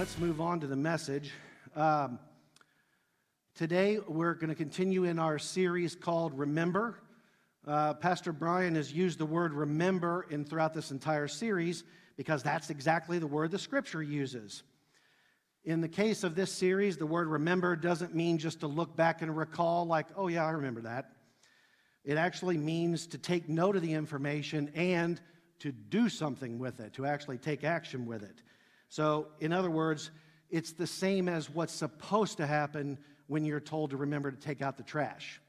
let's move on to the message. Um, today, we're going to continue in our series called Remember. Uh, Pastor Brian has used the word remember in throughout this entire series because that's exactly the word the scripture uses. In the case of this series, the word remember doesn't mean just to look back and recall, like, oh, yeah, I remember that. It actually means to take note of the information and to do something with it, to actually take action with it. So, in other words, it's the same as what's supposed to happen when you're told to remember to take out the trash,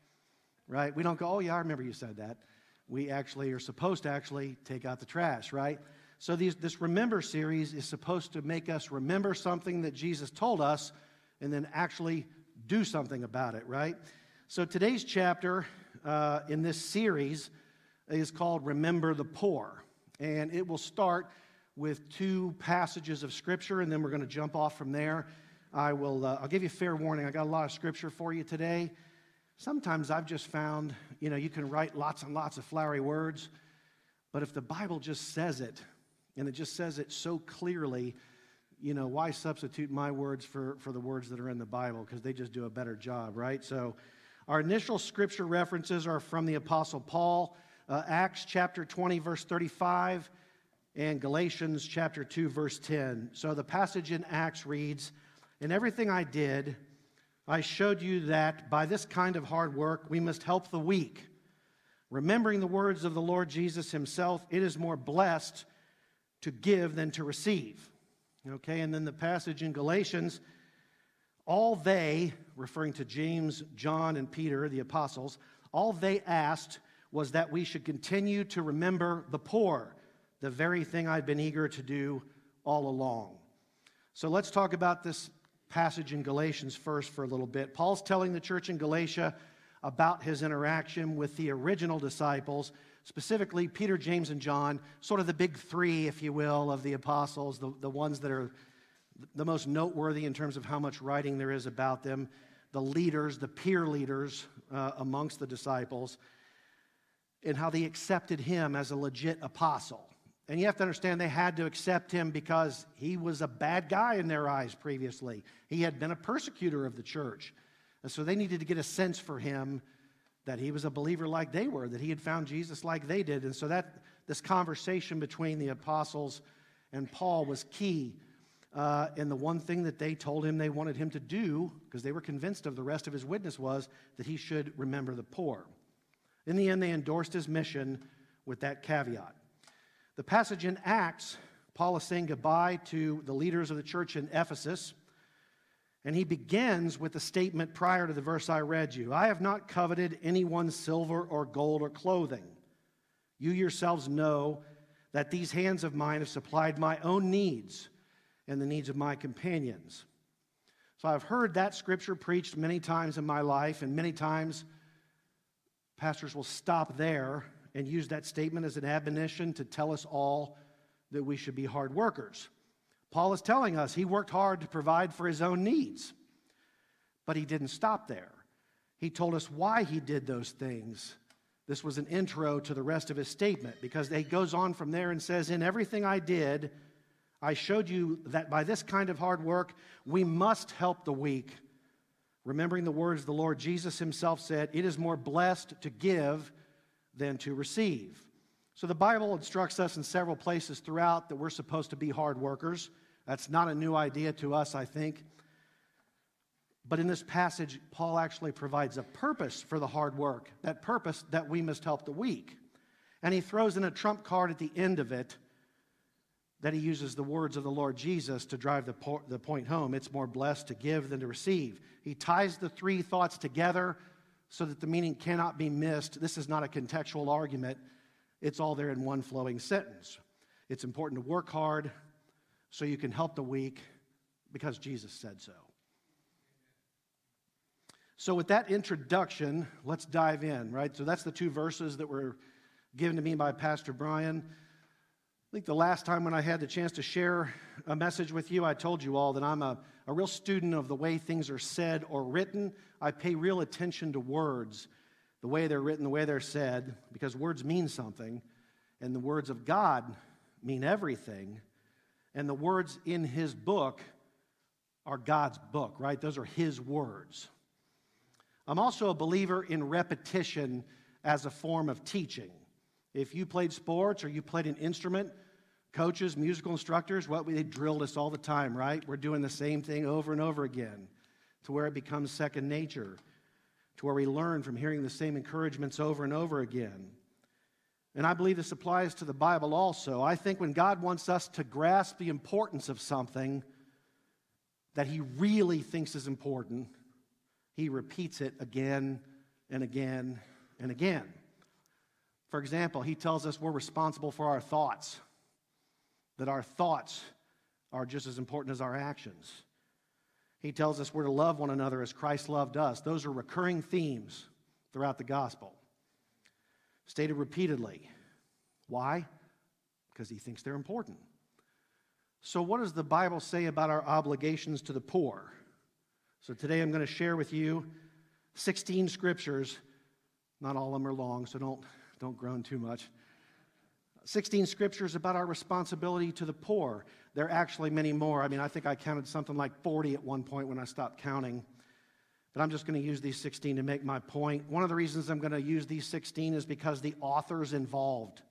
right? We don't go, oh, yeah, I remember you said that. We actually are supposed to actually take out the trash, right? So, these, this Remember series is supposed to make us remember something that Jesus told us and then actually do something about it, right? So, today's chapter uh, in this series is called Remember the Poor. And it will start with two passages of Scripture, and then we're going to jump off from there. I will, uh, I'll give you a fair warning. I got a lot of Scripture for you today. Sometimes I've just found, you know, you can write lots and lots of flowery words, but if the Bible just says it, and it just says it so clearly, you know, why substitute my words for, for the words that are in the Bible? Because they just do a better job, right? So, our initial scripture references are from the Apostle Paul uh, Acts chapter 20, verse 35, and Galatians chapter 2, verse 10. So the passage in Acts reads In everything I did, I showed you that by this kind of hard work we must help the weak. Remembering the words of the Lord Jesus himself, it is more blessed to give than to receive. Okay, and then the passage in Galatians, all they, referring to James, John, and Peter, the apostles, all they asked was that we should continue to remember the poor, the very thing I've been eager to do all along. So let's talk about this passage in Galatians first for a little bit. Paul's telling the church in Galatia about his interaction with the original disciples, specifically Peter, James, and John, sort of the big three, if you will, of the apostles, the, the ones that are the most noteworthy in terms of how much writing there is about them, the leaders, the peer leaders uh, amongst the disciples and how they accepted him as a legit apostle. And you have to understand they had to accept him because he was a bad guy in their eyes previously. He had been a persecutor of the church. And so they needed to get a sense for him that he was a believer like they were, that he had found Jesus like they did. And so that this conversation between the apostles and Paul was key. Uh, and the one thing that they told him they wanted him to do, because they were convinced of the rest of his witness, was that he should remember the poor. In the end, they endorsed his mission with that caveat. The passage in Acts, Paul is saying goodbye to the leaders of the church in Ephesus. And he begins with the statement prior to the verse I read you I have not coveted anyone's silver or gold or clothing. You yourselves know that these hands of mine have supplied my own needs and the needs of my companions. So I've heard that scripture preached many times in my life, and many times pastors will stop there and use that statement as an admonition to tell us all that we should be hard workers. Paul is telling us he worked hard to provide for his own needs, but he didn't stop there. He told us why he did those things. This was an intro to the rest of his statement because he goes on from there and says, In everything I did, I showed you that by this kind of hard work, we must help the weak remembering the words the Lord Jesus himself said, It is more blessed to give than to receive. So the Bible instructs us in several places throughout that we're supposed to be hard workers. That's not a new idea to us, I think. But in this passage, Paul actually provides a purpose for the hard work, that purpose that we must help the weak. And he throws in a trump card at the end of it that he uses the words of the Lord Jesus to drive the, the point home. It's more blessed to give than to receive. He ties the three thoughts together so that the meaning cannot be missed. This is not a contextual argument, it's all there in one flowing sentence. It's important to work hard so you can help the weak because Jesus said so. So, with that introduction, let's dive in, right? So, that's the two verses that were given to me by Pastor Brian. I think the last time when I had the chance to share a message with you, I told you all that I'm a, a real student of the way things are said or written. I pay real attention to words, the way they're written, the way they're said, because words mean something, and the words of God mean everything, and the words in His book are God's book, right? Those are His words. I'm also a believer in repetition as a form of teaching. If you played sports or you played an instrument, coaches, musical instructors, what they drilled us all the time, right? We're doing the same thing over and over again to where it becomes second nature, to where we learn from hearing the same encouragements over and over again. And I believe this applies to the Bible also. I think when God wants us to grasp the importance of something that He really thinks is important, He repeats it again and again and again. For example, He tells us we're responsible for our thoughts, that our thoughts are just as important as our actions. He tells us we're to love one another as Christ loved us. Those are recurring themes throughout the gospel stated repeatedly. Why? Because he thinks they're important. So, what does the Bible say about our obligations to the poor? So, today I'm going to share with you 16 scriptures. Not all of them are long, so don't, don't groan too much. 16 scriptures about our responsibility to the poor. There are actually many more. I mean, I think I counted something like 40 at one point when I stopped counting. But I'm just going to use these 16 to make my point. One of the reasons I'm going to use these 16 is because the authors involved.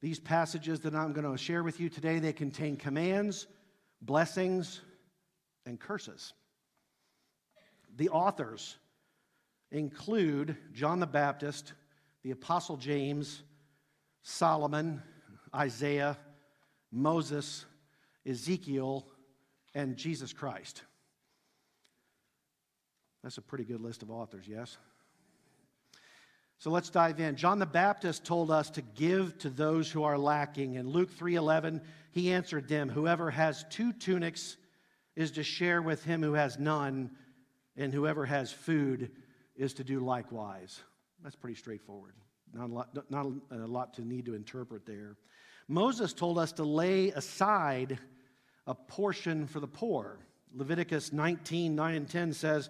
These passages that I'm going to share with you today, they contain commands, blessings, and curses. The authors include John the Baptist, the Apostle James, Solomon, Isaiah, Moses, Ezekiel, and Jesus Christ. That's a pretty good list of authors, yes? So let's dive in. John the Baptist told us to give to those who are lacking. In Luke 3:11, he answered them, "Whoever has two tunics is to share with him who has none, and whoever has food is to do likewise." That's pretty straightforward. Not a lot, not a lot to need to interpret there. Moses told us to lay aside a portion for the poor. Leviticus 19, 9 and 10 says,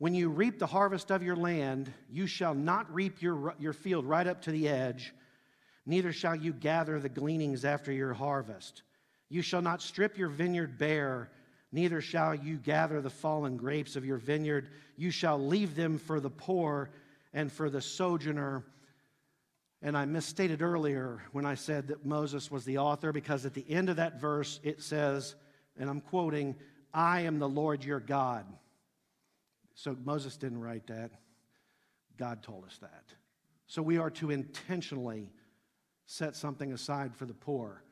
when you reap the harvest of your land, you shall not reap your, your field right up to the edge, neither shall you gather the gleanings after your harvest. You shall not strip your vineyard bare, neither shall you gather the fallen grapes of your vineyard. You shall leave them for the poor and for the sojourner. And I misstated earlier when I said that Moses was the author, because at the end of that verse it says, and I'm quoting, I am the Lord your God. So Moses didn't write that. God told us that. So we are to intentionally set something aside for the poor.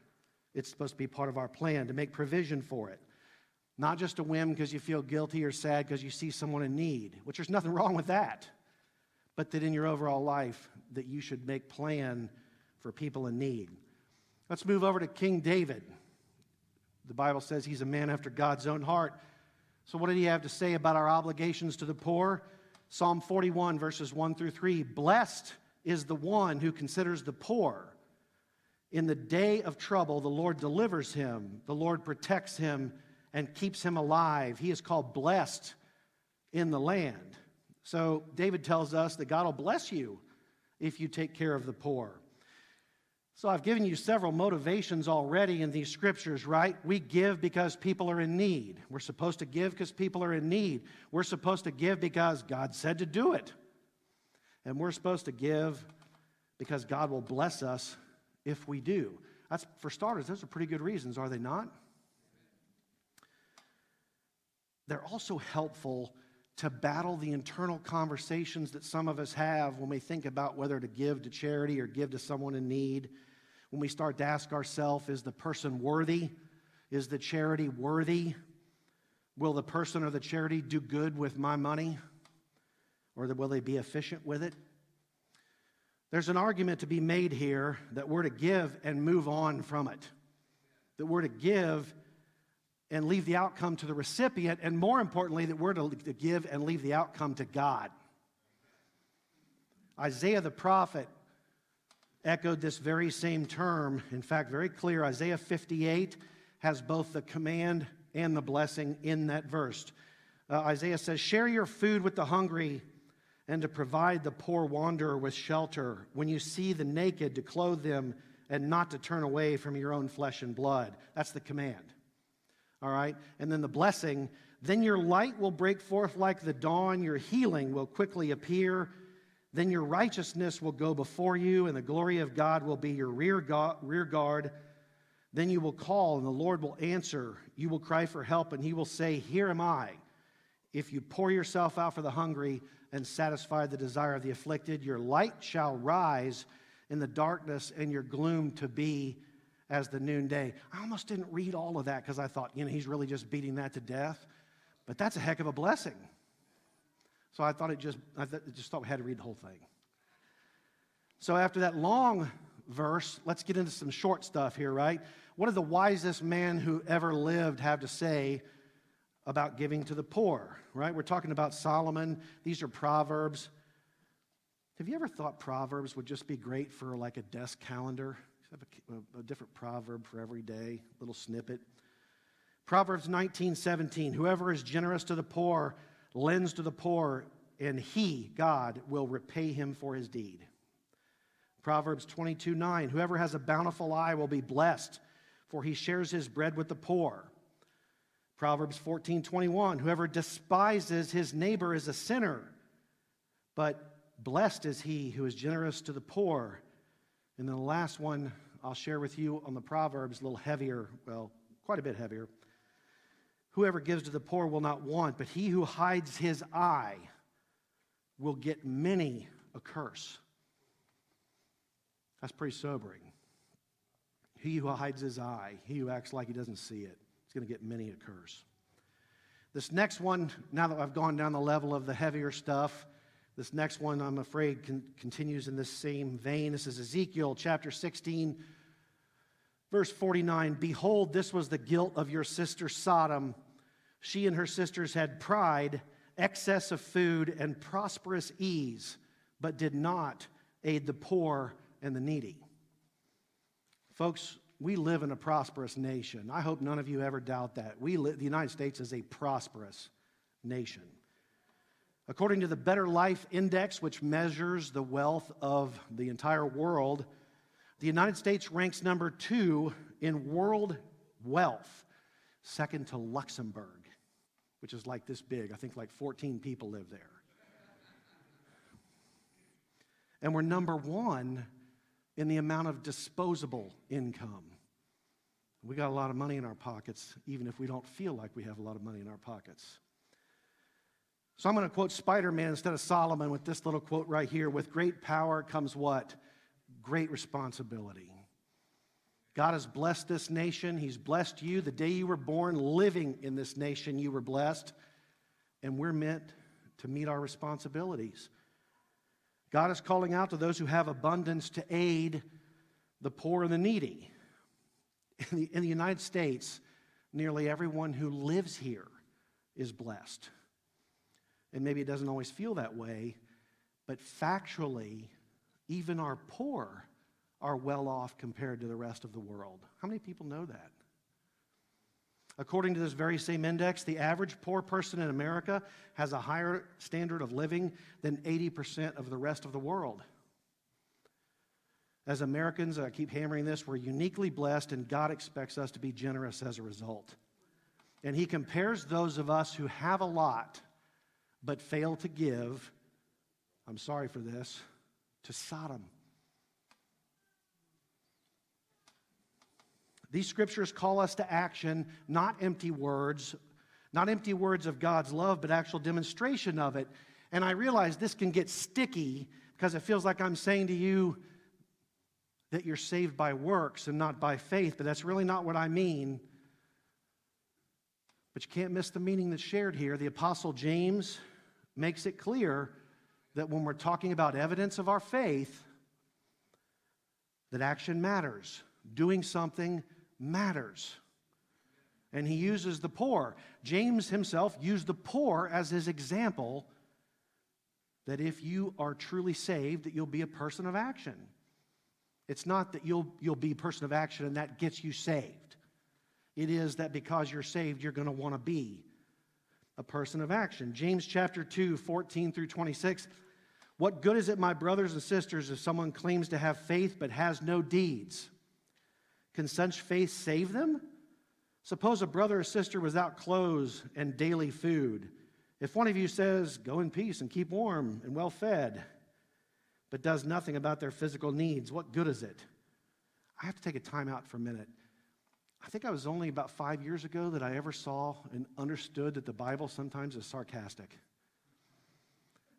It's supposed to be part of our plan to make provision for it. Not just a whim because you feel guilty or sad because you see someone in need, which there's nothing wrong with that. But that in your overall life that you should make plan for people in need. Let's move over to King David. The Bible says he's a man after God's own heart. So, what did he have to say about our obligations to the poor? Psalm 41, verses 1 through 3 Blessed is the one who considers the poor. In the day of trouble, the Lord delivers him, the Lord protects him and keeps him alive. He is called blessed in the land. So, David tells us that God will bless you if you take care of the poor. So I've given you several motivations already in these scriptures, right? We give because people are in need. We're supposed to give because people are in need. We're supposed to give because God said to do it. And we're supposed to give because God will bless us if we do. That's for starters, those are pretty good reasons, are they not? They're also helpful to battle the internal conversations that some of us have when we think about whether to give to charity or give to someone in need when we start to ask ourselves, is the person worthy? Is the charity worthy? Will the person or the charity do good with my money? Or will they be efficient with it? There's an argument to be made here that we're to give and move on from it. That we're to give and leave the outcome to the recipient, and more importantly, that we're to give and leave the outcome to God. Isaiah the prophet echoed this very same term. In fact, very clear. Isaiah 58 has both the command and the blessing in that verse. Uh, Isaiah says, Share your food with the hungry and to provide the poor wanderer with shelter. When you see the naked, to clothe them and not to turn away from your own flesh and blood. That's the command. All right? And then the blessing, then your light will break forth like the dawn, your healing will quickly appear. Then your righteousness will go before you, and the glory of God will be your rear, rear guard. Then you will call, and the Lord will answer. You will cry for help, and he will say, Here am I. If you pour yourself out for the hungry and satisfy the desire of the afflicted, your light shall rise in the darkness, and your gloom to be as the noonday. I almost didn't read all of that because I thought, you know, he's really just beating that to death. But that's a heck of a blessing. So I thought it just, I just thought we had to read the whole thing. So after that long verse, let's get into some short stuff here, right? What did the wisest man who ever lived have to say about giving to the poor, right? We're talking about Solomon. These are Proverbs. Have you ever thought Proverbs would just be great for like a desk calendar? Have a, a, different proverb for every day, little snippet. Proverbs 19, 17. Whoever is generous to the poor lends to the poor, and he, God, will repay him for his deed. Proverbs 22, 9. Whoever has a bountiful eye will be blessed, for he shares his bread with the poor. Proverbs 14, 21. Whoever despises his neighbor is a sinner, but blessed is he who is generous to the poor. And then the last one I'll share with you on the Proverbs, a little heavier, well, quite a bit heavier. Whoever gives to the poor will not want, but he who hides his eye will get many a curse. That's pretty sobering. He who hides his eye, he who acts like he doesn't see it, is going to get many a curse. This next one, now that I've gone down the level of the heavier stuff, this next one, I'm afraid, con- continues in this same vein. This is Ezekiel chapter 16, verse 49. Behold, this was the guilt of your sister Sodom she and her sisters had pride, excess of food, and prosperous ease, but did not aid the poor and the needy. Folks, we live in a prosperous nation. I hope none of you ever doubt that. We li- the United States is a prosperous nation. According to the Better Life Index, which measures the wealth of the entire world, the United States ranks number two in world wealth, second to Luxembourg which is like this big. I think like 14 people live there. And we're number one in the amount of disposable income. We got a lot of money in our pockets, even if we don't feel like we have a lot of money in our pockets. So I'm going to quote Spider Man instead of Solomon with this little quote right here With great power comes what? Great responsibility. God has blessed this nation. He's blessed you. The day you were born, living in this nation, you were blessed. And we're meant to meet our responsibilities. God is calling out to those who have abundance to aid the poor and the needy. In the, in the United States, nearly everyone who lives here is blessed. And maybe it doesn't always feel that way, but factually, even our poor are well off compared to the rest of the world. How many people know that? According to this very same index, the average poor person in America has a higher standard of living than 80% of the rest of the world. As Americans, I keep hammering this, we're uniquely blessed, and God expects us to be generous as a result. And He compares those of us who have a lot but fail to give, I'm sorry for this, to Sodom. These scriptures call us to action, not empty words, not empty words of God's love, but actual demonstration of it. And I realize this can get sticky because it feels like I'm saying to you that you're saved by works and not by faith, but that's really not what I mean. But you can't miss the meaning that's shared here. The Apostle James makes it clear that when we're talking about evidence of our faith, that action matters. Doing something matters. And he uses the poor. James himself used the poor as his example that if you are truly saved, that you'll be a person of action. It's not that you'll, you'll be a person of action and that gets you saved. It is that because you're saved, you're going to want to be a person of action. James chapter 2, 14 through 26. What good is it, my brothers and sisters, if someone claims to have faith but has no deeds? Can such faith save them? Suppose a brother or sister without clothes and daily food. If one of you says, Go in peace and keep warm and well fed, but does nothing about their physical needs, what good is it? I have to take a time out for a minute. I think I was only about five years ago that I ever saw and understood that the Bible sometimes is sarcastic.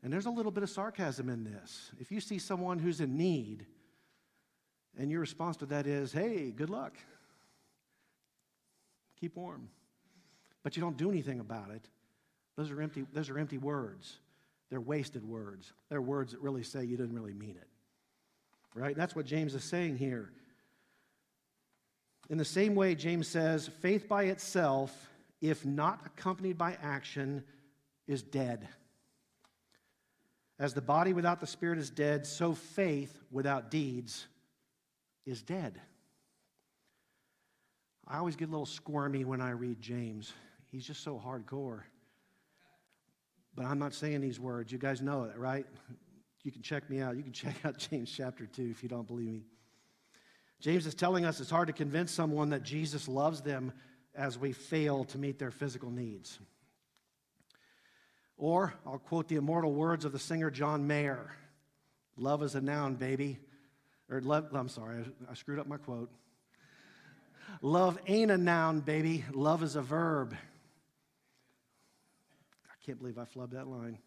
And there's a little bit of sarcasm in this. If you see someone who's in need, and your response to that is, hey, good luck, keep warm, but you don't do anything about it, those are empty, those are empty words. They're wasted words. They're words that really say you didn't really mean it. Right? That's what James is saying here. In the same way, James says, faith by itself, if not accompanied by action, is dead. As the body without the spirit is dead, so faith without deeds is dead. I always get a little squirmy when I read James. He's just so hardcore. But I'm not saying these words. You guys know it, right? You can check me out. You can check out James chapter 2 if you don't believe me. James is telling us it's hard to convince someone that Jesus loves them as we fail to meet their physical needs. Or I'll quote the immortal words of the singer John Mayer Love is a noun, baby. Or love, I'm sorry, I, I screwed up my quote. Love ain't a noun, baby. Love is a verb. I can't believe I flubbed that line.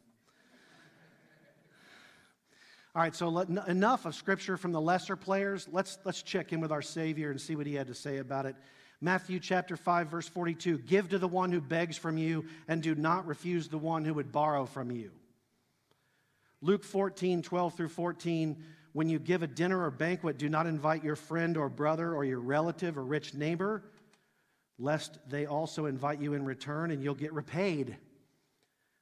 All right, so let, enough of scripture from the lesser players. Let's, let's check in with our Savior and see what he had to say about it. Matthew chapter 5, verse 42 Give to the one who begs from you, and do not refuse the one who would borrow from you. Luke 14, 12 through 14 When you give a dinner or banquet, do not invite your friend or brother or your relative or rich neighbor, lest they also invite you in return and you'll get repaid.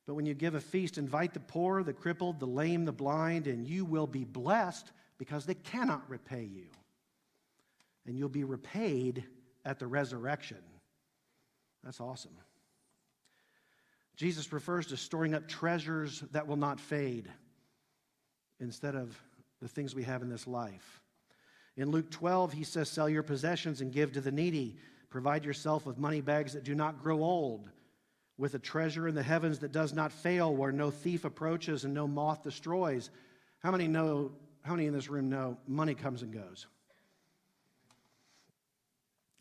But when you give a feast, invite the poor, the crippled, the lame, the blind, and you will be blessed because they cannot repay you. And you'll be repaid at the resurrection. That's awesome. Jesus refers to storing up treasures that will not fade instead of the things we have in this life. In Luke 12, he says, Sell your possessions and give to the needy. Provide yourself with money bags that do not grow old with a treasure in the heavens that does not fail, where no thief approaches and no moth destroys. How many know, how many in this room know money comes and goes?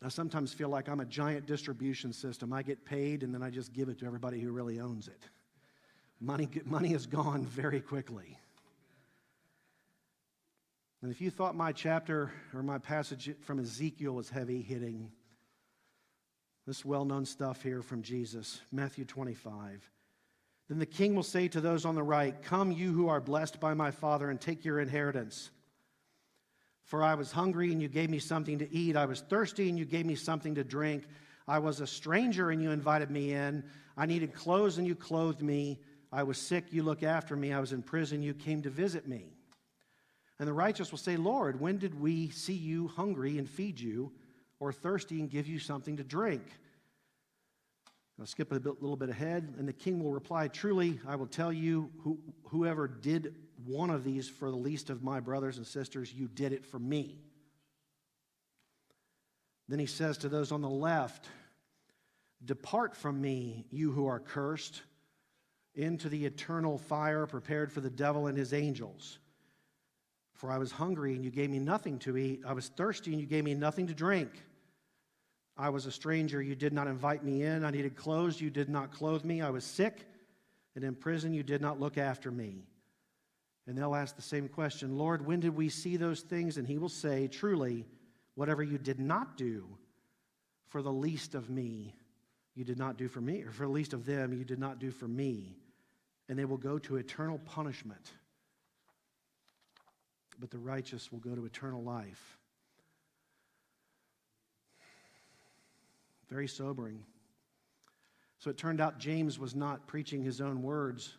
I sometimes feel like I'm a giant distribution system. I get paid and then I just give it to everybody who really owns it. Money, money is gone very quickly. And if you thought my chapter or my passage from Ezekiel was heavy hitting, this well known stuff here from Jesus, Matthew 25. Then the king will say to those on the right, Come, you who are blessed by my Father, and take your inheritance. For I was hungry, and you gave me something to eat. I was thirsty, and you gave me something to drink. I was a stranger, and you invited me in. I needed clothes, and you clothed me. I was sick, you looked after me. I was in prison, you came to visit me. And the righteous will say, Lord, when did we see you hungry and feed you? Or thirsty and give you something to drink. I'll skip a bit, little bit ahead, and the king will reply, Truly, I will tell you, who, whoever did one of these for the least of my brothers and sisters, you did it for me. Then he says to those on the left, Depart from me, you who are cursed, into the eternal fire prepared for the devil and his angels. For I was hungry, and you gave me nothing to eat. I was thirsty, and you gave me nothing to drink. I was a stranger, you did not invite me in. I needed clothes, you did not clothe me. I was sick, and in prison, you did not look after me. And they'll ask the same question Lord, when did we see those things? And he will say, Truly, whatever you did not do for the least of me, you did not do for me, or for the least of them, you did not do for me. And they will go to eternal punishment. But the righteous will go to eternal life. Very sobering. So it turned out James was not preaching his own words,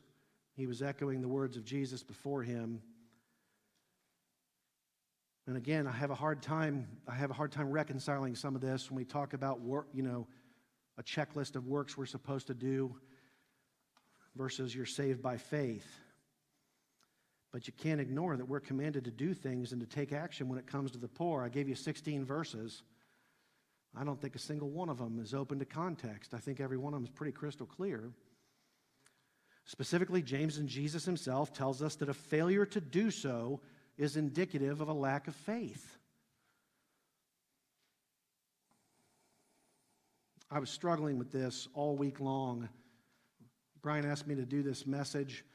he was echoing the words of Jesus before him. And again, I have a hard time I have a hard time reconciling some of this when we talk about work, you know, a checklist of works we're supposed to do versus you're saved by faith. But you can't ignore that we're commanded to do things and to take action when it comes to the poor. I gave you 16 verses I don't think a single one of them is open to context. I think every one of them is pretty crystal clear. Specifically, James and Jesus himself tells us that a failure to do so is indicative of a lack of faith. I was struggling with this all week long. Brian asked me to do this message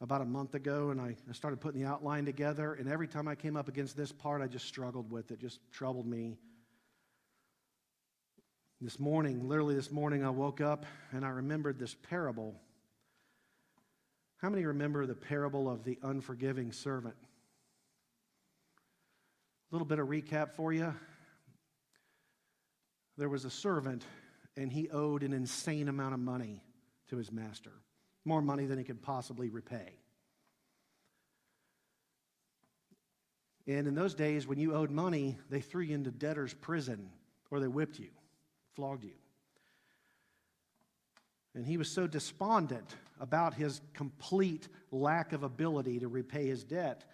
about a month ago, and I, started putting the outline together. And every time I came up against this part, I just struggled with it, just troubled me. This morning, literally this morning, I woke up and I remembered this parable. How many remember the parable of the unforgiving servant? A little bit of recap for you. There was a servant, and he owed an insane amount of money to his master, more money than he could possibly repay. And in those days, when you owed money, they threw you into debtor's prison or they whipped you flogged you. And he was so despondent about his complete lack of ability to repay his debt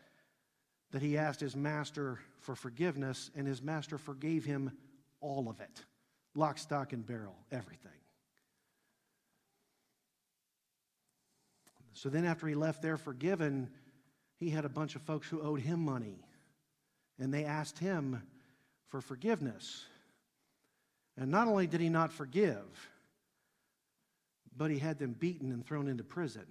that he asked his master for forgiveness, and his master forgave him all of it lock, stock, and barrel, everything. So then, after he left there forgiven, he had a bunch of folks who owed him money, and they asked him for forgiveness. And not only did he not forgive, but he had them beaten and thrown into prison.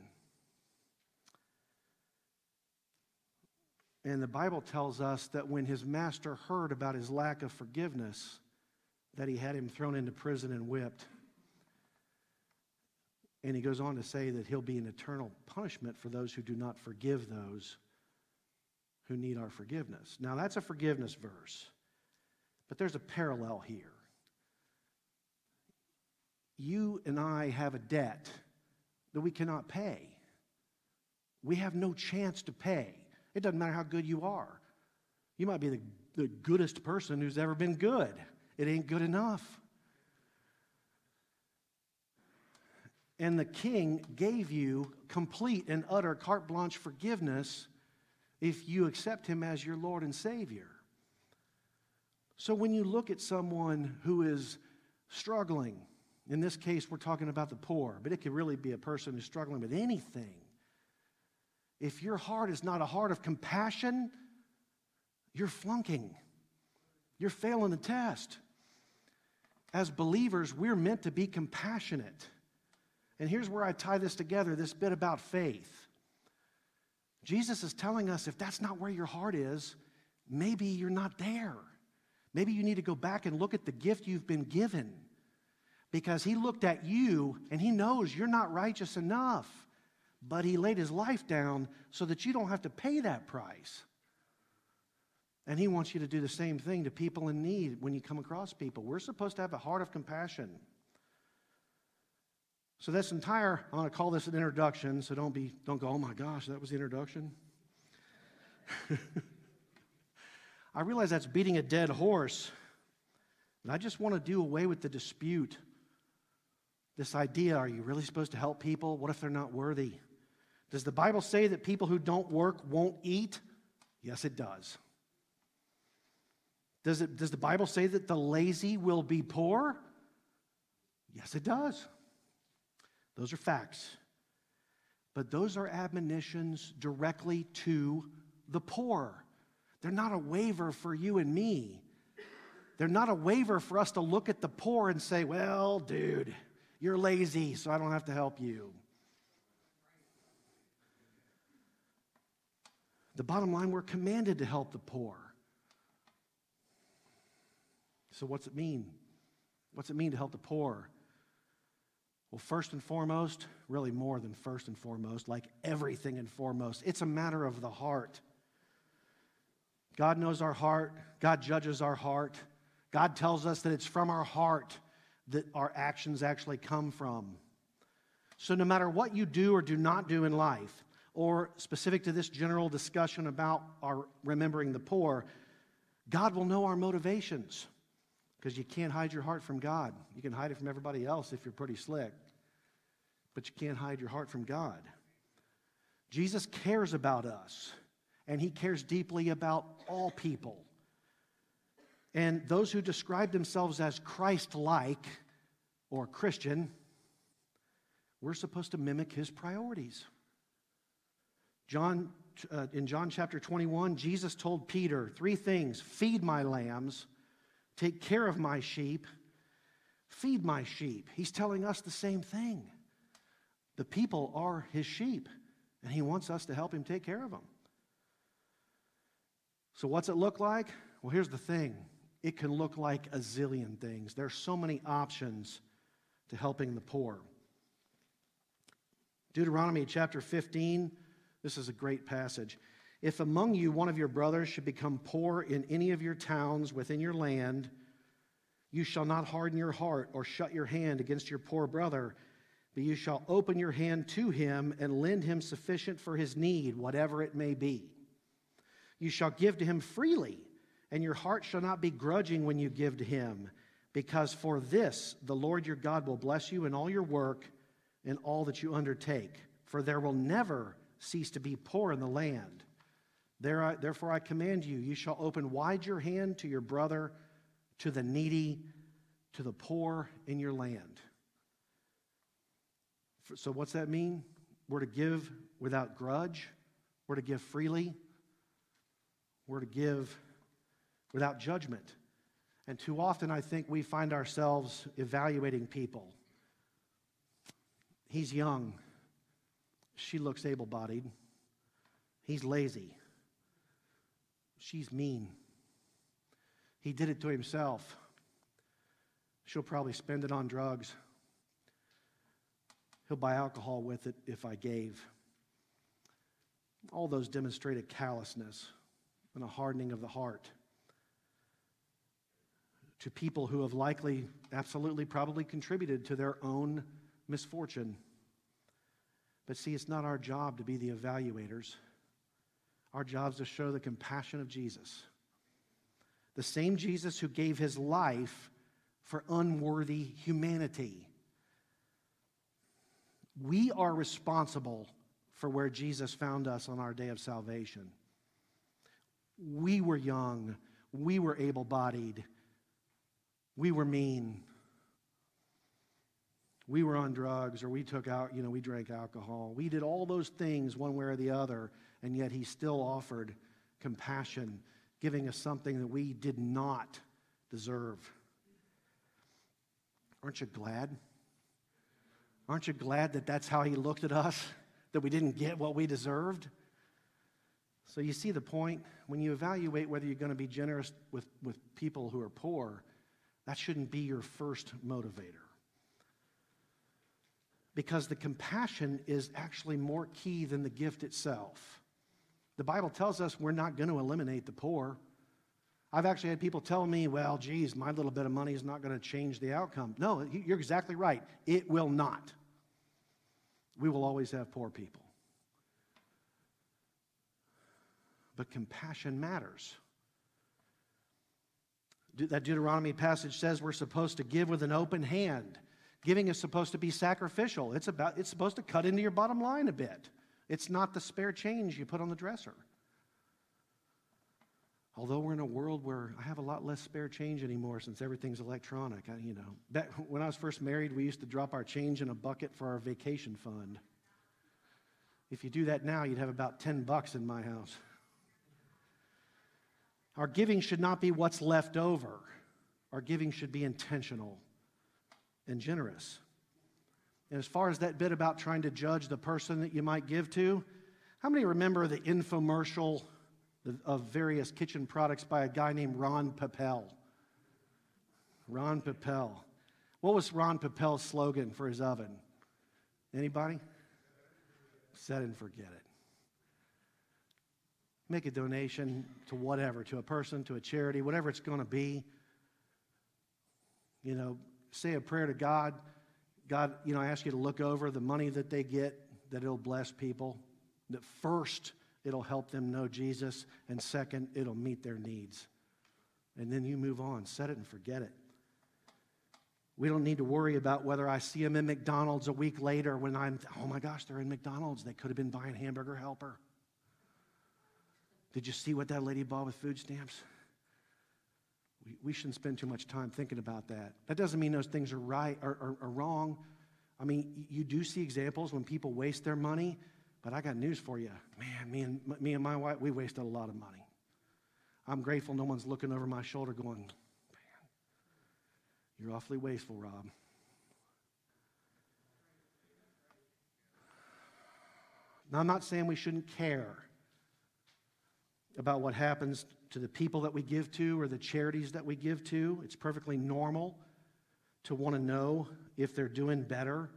And the Bible tells us that when his master heard about his lack of forgiveness, that he had him thrown into prison and whipped. And he goes on to say that he'll be an eternal punishment for those who do not forgive those who need our forgiveness. Now, that's a forgiveness verse, but there's a parallel here you and I have a debt that we cannot pay. We have no chance to pay. It doesn't matter how good you are. You might be the, the goodest person who's ever been good, it ain't good enough. And the king gave you complete and utter carte blanche forgiveness if you accept him as your Lord and Savior. So when you look at someone who is struggling, in this case, we're talking about the poor, but it could really be a person who's struggling with anything. If your heart is not a heart of compassion, you're flunking. You're failing the test. As believers, we're meant to be compassionate. And here's where I tie this together this bit about faith. Jesus is telling us if that's not where your heart is, maybe you're not there. Maybe you need to go back and look at the gift you've been given because he looked at you and he knows you're not righteous enough. But he laid his life down so that you don't have to pay that price. And he wants you to do the same thing to people in need when you come across people. We're supposed to have a heart of compassion. So this entire, I'm going to call this an introduction, so don't be don't go, oh my gosh, that was the introduction. I realize that's beating a dead horse. And I just want to do away with the dispute this idea are you really supposed to help people? What if they're not worthy? Does the Bible say that people who don't work won't eat? Yes, it does. Does, it, does the Bible say that the lazy will be poor? Yes, it does. Those are facts. But those are admonitions directly to the poor. They're not a waiver for you and me. They're not a waiver for us to look at the poor and say, well, dude, you're lazy, so I don't have to help you. The bottom line, we're commanded to help the poor. So, what's it mean? What's it mean to help the poor? Well, first and foremost, really more than first and foremost, like everything and foremost, it's a matter of the heart. God knows our heart, God judges our heart. God tells us that it's from our heart that our actions actually come from. So, no matter what you do or do not do in life, or specific to this general discussion about our remembering the poor, God will know our motivations because you can't hide your heart from God. You can hide it from everybody else if you're pretty slick, but you can't hide your heart from God. Jesus cares about us, and he cares deeply about all people. And those who describe themselves as Christ like or Christian, we're supposed to mimic his priorities. John, uh, in John chapter 21, Jesus told Peter three things feed my lambs, take care of my sheep, feed my sheep. He's telling us the same thing. The people are his sheep, and he wants us to help him take care of them. So, what's it look like? Well, here's the thing it can look like a zillion things. There's so many options to helping the poor. Deuteronomy chapter 15, this is a great passage. If among you one of your brothers should become poor in any of your towns within your land, you shall not harden your heart or shut your hand against your poor brother, but you shall open your hand to him and lend him sufficient for his need, whatever it may be. You shall give to him freely, and your heart shall not be grudging when you give to him, because for this the Lord your God will bless you in all your work and all that you undertake. For there will never cease to be poor in the land. Therefore, I command you, you shall open wide your hand to your brother, to the needy, to the poor in your land. So, what's that mean? We're to give without grudge, we're to give freely, we're to give without judgment. And too often, I think we find ourselves evaluating people. He's young. She looks able bodied. He's lazy. She's mean. He did it to himself. She'll probably spend it on drugs. He'll buy alcohol with it if I gave. All those demonstrated callousness and a hardening of the heart to people who have likely, absolutely, probably contributed to their own misfortune. But see, it's not our job to be the evaluators. Our job is to show the compassion of Jesus. The same Jesus who gave his life for unworthy humanity. We are responsible for where Jesus found us on our day of salvation. We were young. We were able bodied. We were mean. We were on drugs or we took out, you know, we drank alcohol. We did all those things one way or the other, and yet he still offered compassion, giving us something that we did not deserve. Aren't you glad? Aren't you glad that that's how he looked at us, that we didn't get what we deserved? So you see the point? When you evaluate whether you're going to be generous with, with people who are poor, that shouldn't be your first motivator. Because the compassion is actually more key than the gift itself. The Bible tells us we're not going to eliminate the poor. I've actually had people tell me, well, geez, my little bit of money is not going to change the outcome. No, you're exactly right. It will not. We will always have poor people. But compassion matters that Deuteronomy passage says we're supposed to give with an open hand. Giving is supposed to be sacrificial. It's, about, it's supposed to cut into your bottom line a bit. It's not the spare change you put on the dresser. Although we're in a world where I have a lot less spare change anymore since everything's electronic, I, you know. Back when I was first married, we used to drop our change in a bucket for our vacation fund. If you do that now, you'd have about 10 bucks in my house. Our giving should not be what's left over. Our giving should be intentional and generous. And as far as that bit about trying to judge the person that you might give to, how many remember the infomercial of various kitchen products by a guy named Ron Popeil? Ron Popeil. What was Ron Popeil's slogan for his oven? Anybody? Set and forget it make a donation to whatever, to a person, to a charity, whatever it's going to be. You know, say a prayer to God. God, you know, I ask you to look over the money that they get, that it'll bless people. That first, it'll help them know Jesus, and second, it'll meet their needs. And then you move on, set it and forget it. We don't need to worry about whether I see them in McDonald's a week later when I'm, oh my gosh, they're in McDonald's. They could have been buying hamburger helper. Did you see what that lady bought with food stamps? We, we shouldn't spend too much time thinking about that. That doesn't mean those things are right or, or, or wrong. I mean, you do see examples when people waste their money, but I got news for you. Man, me and, me and my wife, we wasted a lot of money. I'm grateful no one's looking over my shoulder going, man, you're awfully wasteful, Rob. Now, I'm not saying we shouldn't care about what happens to the people that we give to or the charities that we give to. It's perfectly normal to want to know if they're doing better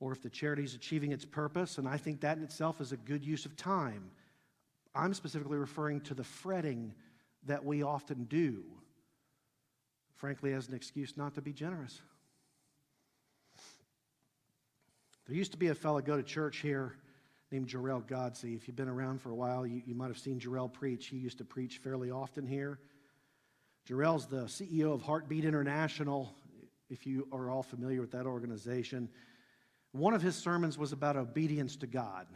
or if the charity is achieving its purpose. And I think that in itself is a good use of time. I'm specifically referring to the fretting that we often do, frankly, as an excuse not to be generous. There used to be a fellow go to church here named Jor-El Godsey. If you've been around for a while, you, you might have seen Jor-El preach. He used to preach fairly often here. Jor-El's the CEO of Heartbeat International, if you are all familiar with that organization. One of his sermons was about obedience to God.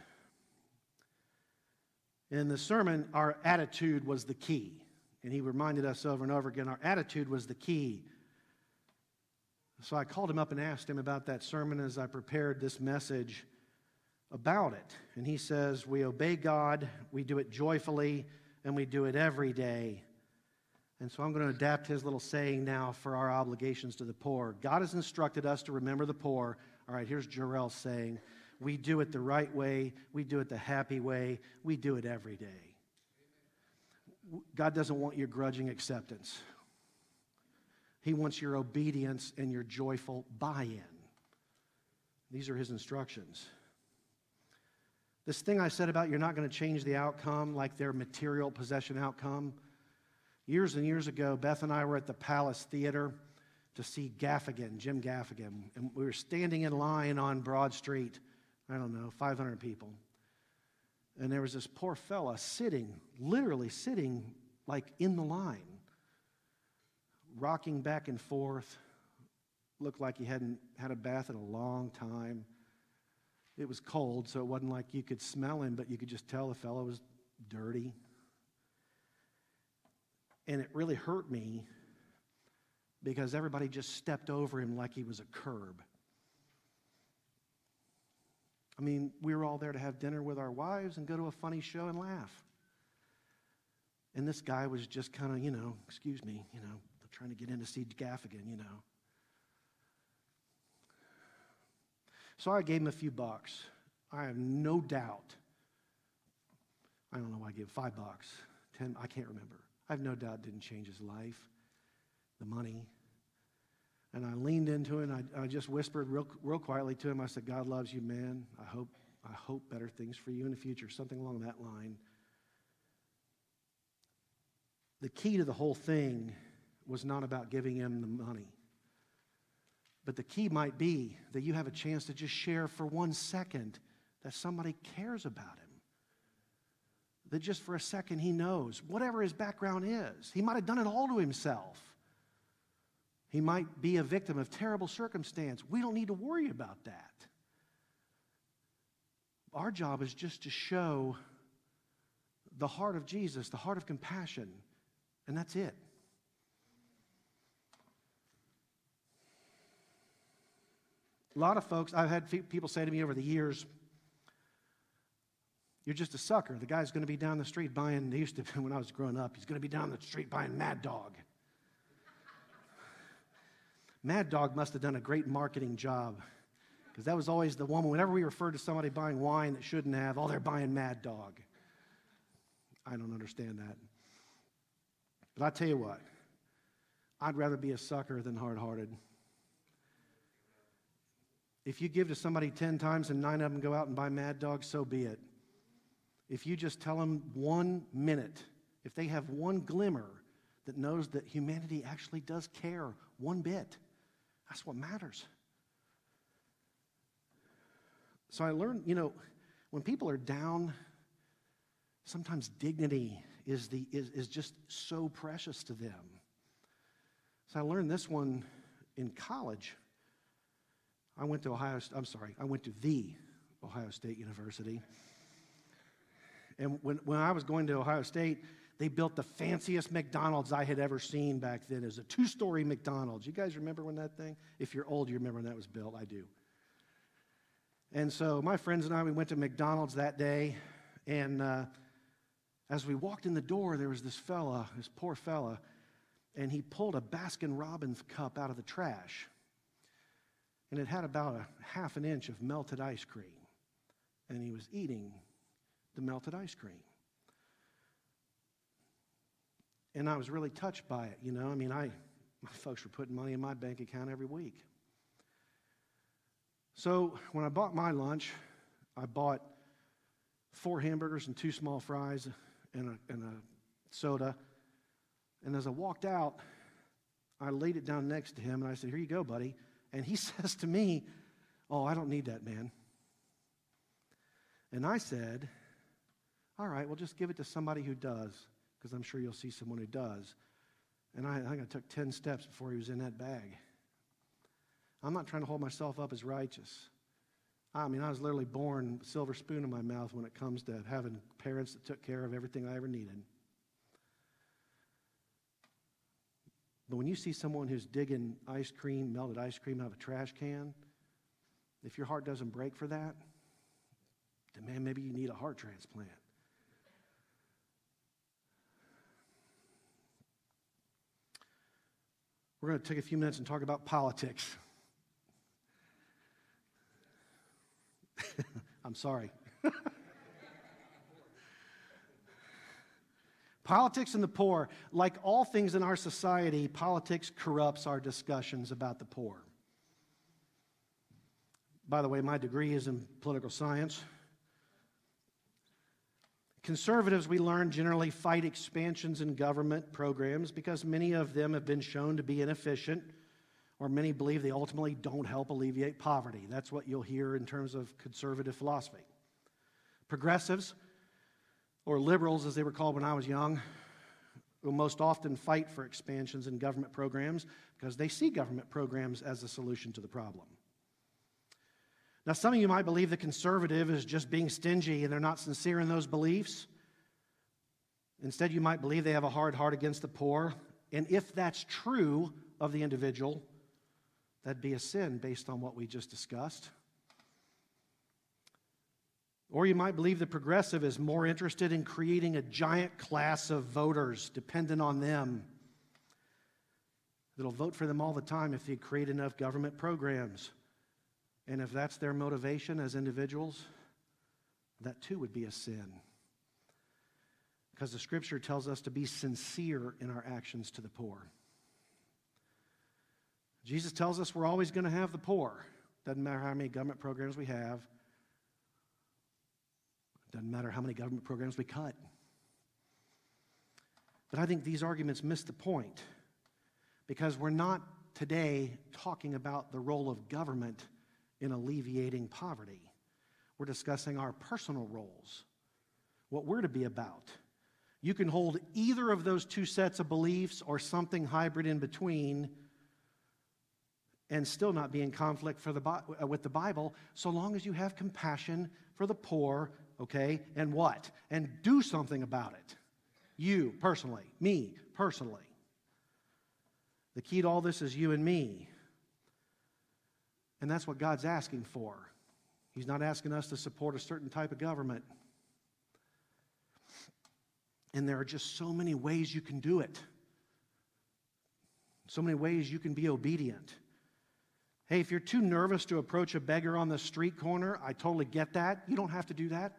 In the sermon, our attitude was the key. And he reminded us over and over again our attitude was the key. So I called him up and asked him about that sermon as I prepared this message about it. And he says, We obey God, we do it joyfully, and we do it every day. And so I'm going to adapt his little saying now for our obligations to the poor. God has instructed us to remember the poor. All right, here's Jor-El saying, We do it the right way, we do it the happy way, we do it every day. God doesn't want your grudging acceptance. He wants your obedience and your joyful buy in. These are his instructions. This thing I said about you're not going to change the outcome like their material possession outcome. Years and years ago, Beth and I were at the Palace Theater to see Gaffigan, Jim Gaffigan, and we were standing in line on Broad Street. I don't know, 500 people. And there was this poor fella sitting, literally sitting like in the line, rocking back and forth. Looked like he hadn't had a bath in a long time. It was cold, so it wasn't like you could smell him, but you could just tell the fellow was dirty. And it really hurt me because everybody just stepped over him like he was a curb. I mean, we were all there to have dinner with our wives and go to a funny show and laugh. And this guy was just kind of, you know, excuse me, you know, trying to get in to see Gaffigan, you know. So I gave him a few bucks. I have no doubt. I don't know why I gave five bucks, ten, I can't remember. I have no doubt didn't change his life, the money. And I leaned into it and I, I just whispered real, real quietly to him. I said, God loves you, man. I hope, I hope better things for you in the future, something along that line. The key to the whole thing was not about giving him the money. But the key might be that you have a chance to just share for one second that somebody cares about him. That just for a second he knows, whatever his background is, he might have done it all to himself. He might be a victim of terrible circumstance. We don't need to worry about that. Our job is just to show the heart of Jesus, the heart of compassion, and that's it. A lot of folks, I've had people say to me over the years, you're just a sucker. The guy's going to be down the street buying, they used to, be when I was growing up, he's going to be down the street buying Mad Dog. Mad Dog must have done a great marketing job because that was always the one. Whenever we referred to somebody buying wine that shouldn't have, oh, they're buying Mad Dog. I don't understand that. But I tell you what, I'd rather be a sucker than hard hearted. If you give to somebody 10 times and nine of them go out and buy Mad Dog, so be it. If you just tell them one minute, if they have one glimmer that knows that humanity actually does care one bit, that's what matters. So I learned, you know, when people are down, sometimes dignity is, the, is, is just so precious to them. So I learned this one in college. I went to Ohio, I'm sorry, I went to the Ohio State University. And when, when I was going to Ohio State, they built the fanciest McDonald's I had ever seen back then. It was a two story McDonald's. You guys remember when that thing? If you're old, you remember when that was built. I do. And so my friends and I, we went to McDonald's that day. And uh, as we walked in the door, there was this fella, this poor fella, and he pulled a Baskin Robbins cup out of the trash. And it had about a half an inch of melted ice cream. And he was eating the melted ice cream. And I was really touched by it, you know. I mean, I, my folks were putting money in my bank account every week. So when I bought my lunch, I bought four hamburgers and two small fries and a, and a soda. And as I walked out, I laid it down next to him and I said, Here you go, buddy. And he says to me, Oh, I don't need that, man. And I said, All right, well, just give it to somebody who does because I'm sure you'll see someone who does. And I, I think I took 10 steps before he was in that bag. I'm not trying to hold myself up as righteous. I mean, I was literally born silver spoon in my mouth when it comes to having parents that took care of everything I ever needed. But when you see someone who's digging ice cream, melted ice cream out of a trash can, if your heart doesn't break for that, then man, maybe you need a heart transplant. We're going to take a few minutes and talk about politics. I'm sorry. politics and the poor, like all things in our society, politics corrupts our discussions about the poor. By the way, my degree is in political science. Conservatives, we learn, generally fight expansions in government programs because many of them have been shown to be inefficient, or many believe they ultimately don't help alleviate poverty. That's what you'll hear in terms of conservative philosophy. Progressives, or liberals as they were called when I was young, will most often fight for expansions in government programs because they see government programs as a solution to the problem. Now, some of you might believe the conservative is just being stingy and they're not sincere in those beliefs. Instead, you might believe they have a hard heart against the poor. And if that's true of the individual, that'd be a sin based on what we just discussed. Or you might believe the progressive is more interested in creating a giant class of voters dependent on them that'll vote for them all the time if they create enough government programs. And if that's their motivation as individuals, that too would be a sin. Because the scripture tells us to be sincere in our actions to the poor. Jesus tells us we're always going to have the poor. Doesn't matter how many government programs we have, doesn't matter how many government programs we cut. But I think these arguments miss the point because we're not today talking about the role of government in alleviating poverty. We're discussing our personal roles, what we're to be about. You can hold either of those two sets of beliefs or something hybrid in between and still not be in conflict the, with the Bible so long as you have compassion for the poor, okay? And what? And do something about it. You personally, me personally. The key to all this is you and me. And that's what God's asking for. He's not asking us to support a certain type of government. And there are just so many ways you can do it. So many ways you can be obedient. Hey, if you're too nervous to approach a beggar on the street corner, I totally get that. You don't have to do that.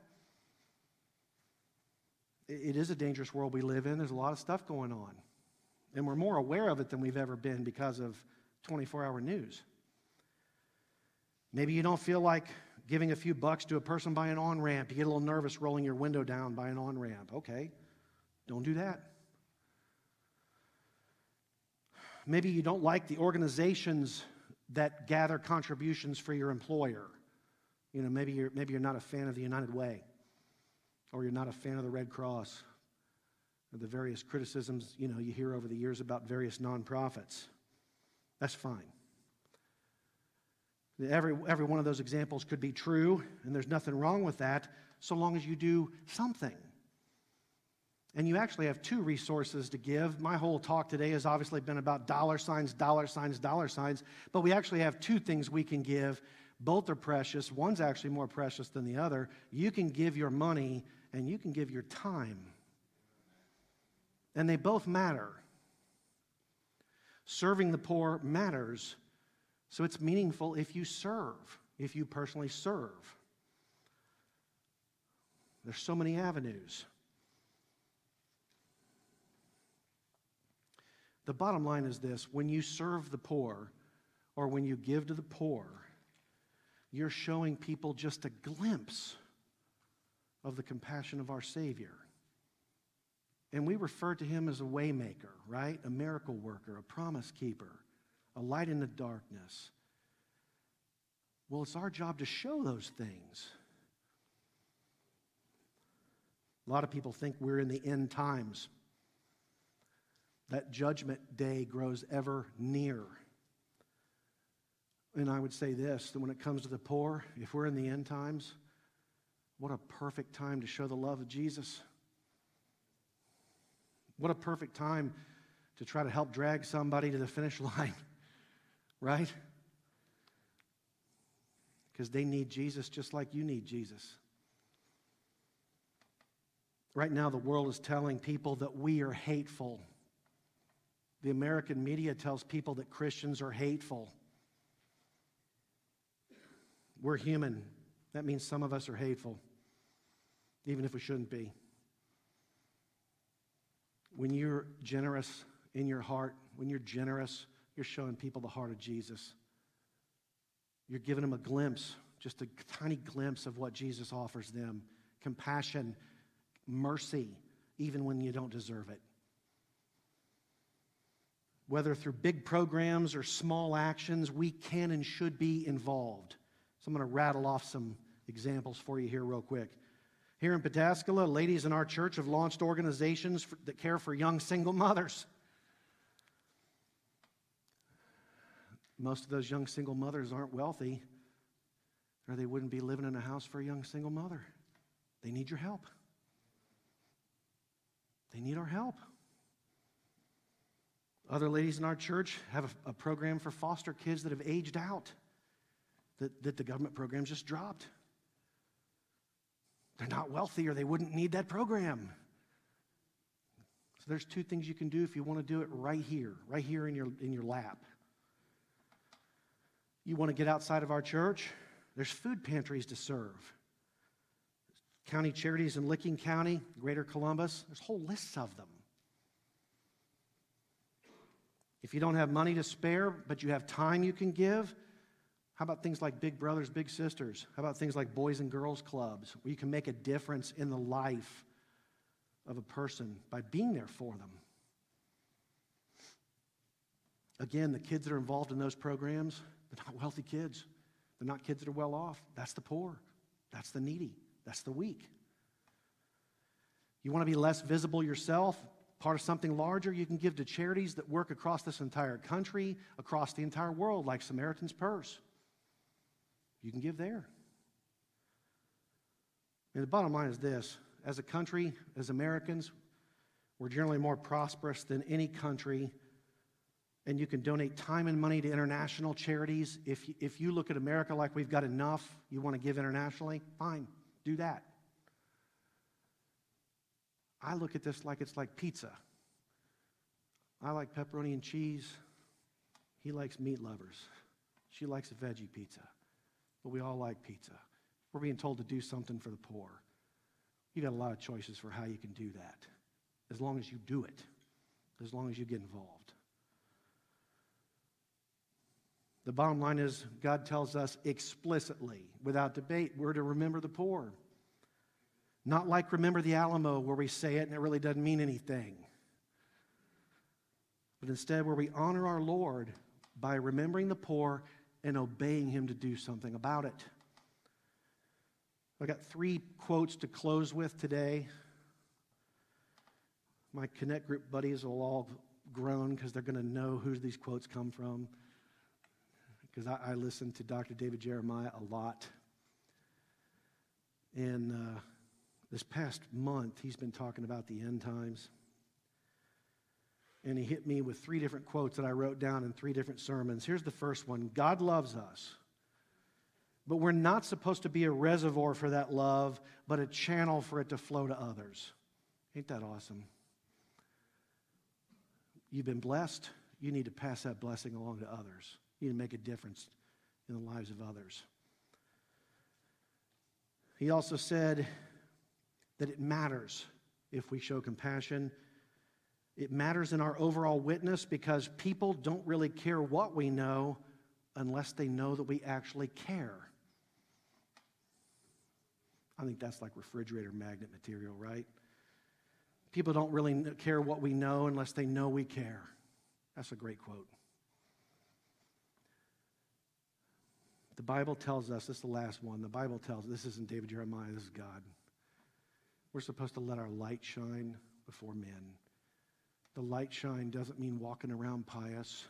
It is a dangerous world we live in. There's a lot of stuff going on. And we're more aware of it than we've ever been because of 24 hour news. Maybe you don't feel like giving a few bucks to a person by an on ramp. You get a little nervous rolling your window down by an on ramp. Okay, don't do that. Maybe you don't like the organizations that gather contributions for your employer. You know, maybe you're, maybe you're not a fan of the United Way, or you're not a fan of the Red Cross, or the various criticisms you know you hear over the years about various nonprofits. That's fine. Every, every one of those examples could be true, and there's nothing wrong with that so long as you do something. And you actually have two resources to give. My whole talk today has obviously been about dollar signs, dollar signs, dollar signs, but we actually have two things we can give. Both are precious. One's actually more precious than the other. You can give your money and you can give your time. And they both matter. Serving the poor matters. So it's meaningful if you serve, if you personally serve. There's so many avenues. The bottom line is this when you serve the poor or when you give to the poor, you're showing people just a glimpse of the compassion of our Savior. And we refer to him as a waymaker, right? A miracle worker, a promise keeper, a light in the darkness. Well, it's our job to show those things. A lot of people think we're in the end times that judgment day grows ever near. And I would say this that when it comes to the poor, if we're in the end times, what a perfect time to show the love of Jesus. What a perfect time to try to help drag somebody to the finish line, right? Because they need Jesus just like you need Jesus. Right now, the world is telling people that we are hateful. The American media tells people that Christians are hateful. We're human. That means some of us are hateful, even if we shouldn't be. When you're generous in your heart, when you're generous, you're showing people the heart of Jesus. You're giving them a glimpse, just a tiny glimpse of what Jesus offers them compassion, mercy, even when you don't deserve it whether through big programs or small actions, we can and should be involved. So I'm going to rattle off some examples for you here, real quick. Here in Pataskala, ladies in our church have launched organizations for, that care for young single mothers. Most of those young single mothers aren't wealthy, or they wouldn't be living in a house for a young single mother. They need your help. They need our help. Other ladies in our church have a, a program for foster kids that have aged out, that, that the government program just dropped. They're not wealthy or they wouldn't need that program. So there's two things you can do if you want to do it right here, right here in your, in your lap. You want to get outside of our church? There's food pantries to serve. County charities in Licking County, Greater Columbus, there's whole lists of them. If you don't have money to spare, but you have time you can give, how about things like Big Brothers, Big Sisters? How about things like Boys and Girls Clubs, where you can make a difference in the life of a person by being there for them? Again, the kids that are involved in those programs, they're not wealthy kids. They're not kids that are well off. That's the poor. That's the needy. That's the weak. You want to be less visible yourself? part of something larger, you can give to charities that work across this entire country, across the entire world, like Samaritan's Purse. You can give there. And the bottom line is this as a country, as Americans, we're generally more prosperous than any country. And you can donate time and money to international charities. If, if you look at America like we've got enough, you want to give internationally, fine, do that. I look at this like it's like pizza. I like pepperoni and cheese. He likes meat lovers. She likes a veggie pizza. But we all like pizza. We're being told to do something for the poor. You got a lot of choices for how you can do that, as long as you do it, as long as you get involved. The bottom line is, God tells us explicitly, without debate, we're to remember the poor. Not like remember the Alamo, where we say it and it really doesn't mean anything. But instead, where we honor our Lord by remembering the poor and obeying Him to do something about it. I got three quotes to close with today. My Connect Group buddies will all groan because they're going to know who these quotes come from. Because I, I listen to Dr. David Jeremiah a lot. And uh, This past month, he's been talking about the end times. And he hit me with three different quotes that I wrote down in three different sermons. Here's the first one God loves us, but we're not supposed to be a reservoir for that love, but a channel for it to flow to others. Ain't that awesome? You've been blessed, you need to pass that blessing along to others. You need to make a difference in the lives of others. He also said that it matters if we show compassion. It matters in our overall witness because people don't really care what we know unless they know that we actually care. I think that's like refrigerator magnet material, right? People don't really care what we know unless they know we care. That's a great quote. The Bible tells us, this is the last one. The Bible tells, us this isn't David Jeremiah, this is God. We're supposed to let our light shine before men. The light shine doesn't mean walking around pious,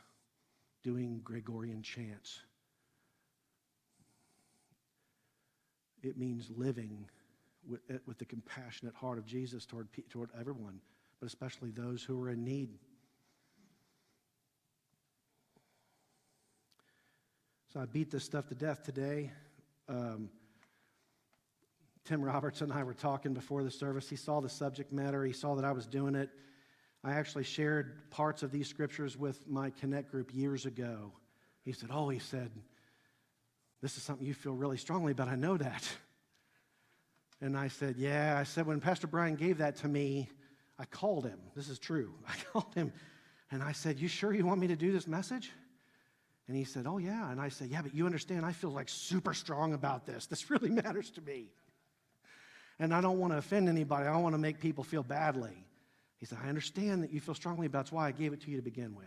doing Gregorian chants. It means living with, with the compassionate heart of Jesus toward, toward everyone, but especially those who are in need. So I beat this stuff to death today. Um, Tim Roberts and I were talking before the service. He saw the subject matter, he saw that I was doing it. I actually shared parts of these scriptures with my Connect group years ago. He said, Oh, he said, this is something you feel really strongly about. I know that. And I said, Yeah. I said, when Pastor Brian gave that to me, I called him. This is true. I called him and I said, You sure you want me to do this message? And he said, Oh, yeah. And I said, Yeah, but you understand, I feel like super strong about this. This really matters to me. And I don't want to offend anybody. I don't want to make people feel badly. He said, I understand that you feel strongly about it. That's why I gave it to you to begin with.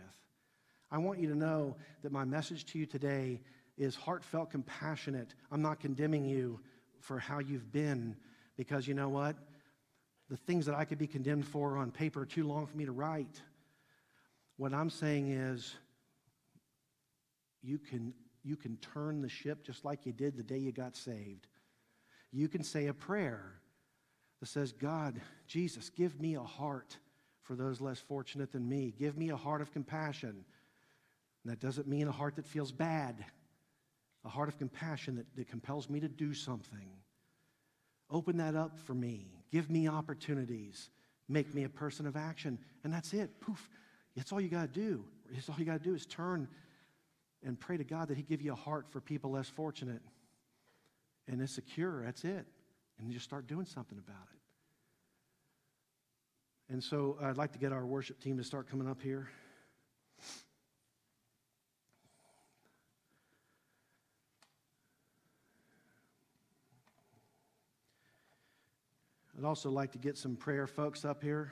I want you to know that my message to you today is heartfelt, compassionate. I'm not condemning you for how you've been because you know what? The things that I could be condemned for on paper are too long for me to write. What I'm saying is, you can, you can turn the ship just like you did the day you got saved. You can say a prayer that says, God, Jesus, give me a heart for those less fortunate than me. Give me a heart of compassion. And that doesn't mean a heart that feels bad, a heart of compassion that, that compels me to do something. Open that up for me. Give me opportunities. Make me a person of action. And that's it. Poof. That's all you got to do. It's all you got to do is turn and pray to God that He give you a heart for people less fortunate. And it's secure. That's it. And just start doing something about it. And so I'd like to get our worship team to start coming up here. I'd also like to get some prayer folks up here.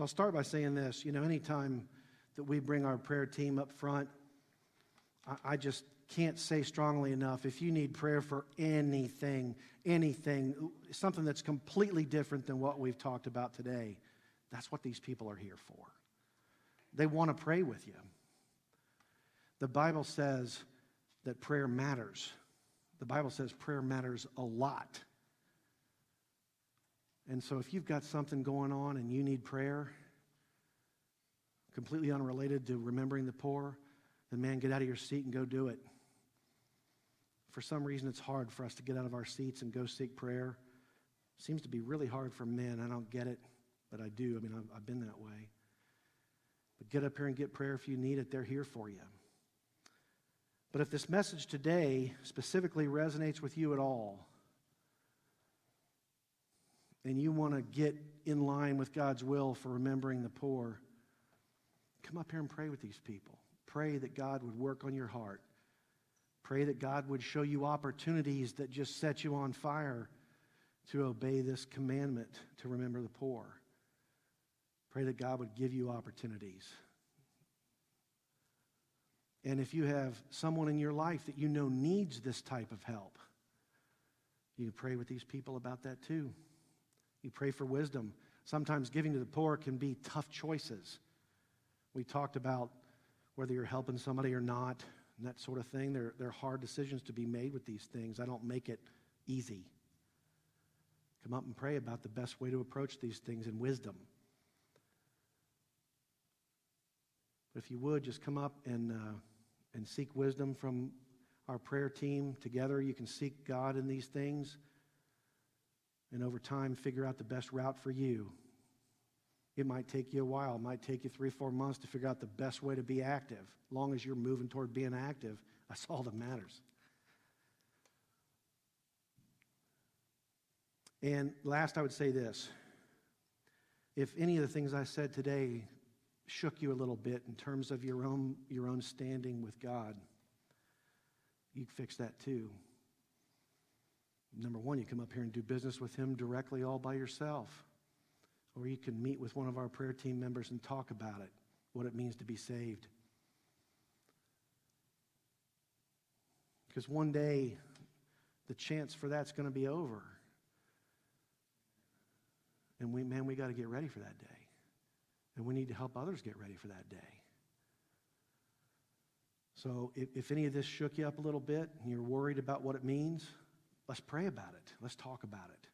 So I'll start by saying this. You know, anytime that we bring our prayer team up front, I, I just can't say strongly enough if you need prayer for anything, anything, something that's completely different than what we've talked about today, that's what these people are here for. They want to pray with you. The Bible says that prayer matters. The Bible says prayer matters a lot. And so if you've got something going on and you need prayer, completely unrelated to remembering the poor, then man, get out of your seat and go do it. For some reason, it's hard for us to get out of our seats and go seek prayer. seems to be really hard for men. I don't get it, but I do. I mean, I've, I've been that way. But get up here and get prayer if you need it. They're here for you. But if this message today specifically resonates with you at all, and you want to get in line with God's will for remembering the poor, come up here and pray with these people. Pray that God would work on your heart. Pray that God would show you opportunities that just set you on fire to obey this commandment to remember the poor. Pray that God would give you opportunities. And if you have someone in your life that you know needs this type of help, You pray with these people about that too. You pray for wisdom. Sometimes giving to the poor can be tough choices. We talked about whether you're helping somebody or not, and that sort of thing. There, there are hard decisions to be made with these things. I don't make it easy. Come up and pray about the best way to approach these things in wisdom. But if you would, just come up and, uh, and seek wisdom from our prayer team. Together, you can seek God in these things and over time figure out the best route for you. It might take you a while. It might take you three, four months to figure out the best way to be active. Long as you're moving toward being active, that's all that matters. And last, I would say this. If any of the things I said today shook you a little bit in terms of your own, your own standing with God, you fix that too. Number one, you come up here and do business with Him directly all by yourself. Or you can meet with one of our prayer team members and talk about it, what it means to be saved. Because one day, the chance for that's going to be over. And we, man, we got to get ready for that day. And we need to help others get ready for that day. So if, if any of this shook you up a little bit and you're worried about what it means, let's pray about it. Let's talk about it.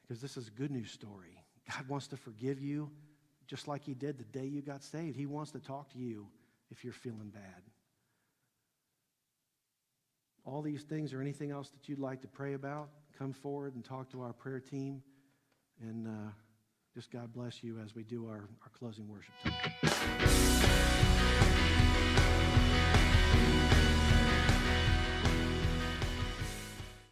Because this is a good news story. God wants to forgive you just like He did the day you got saved. He wants to talk to you if you're feeling bad. All these things or anything else that you'd like to pray about, come forward and talk to our prayer team. And uh, just God bless you as we do our, our closing worship time.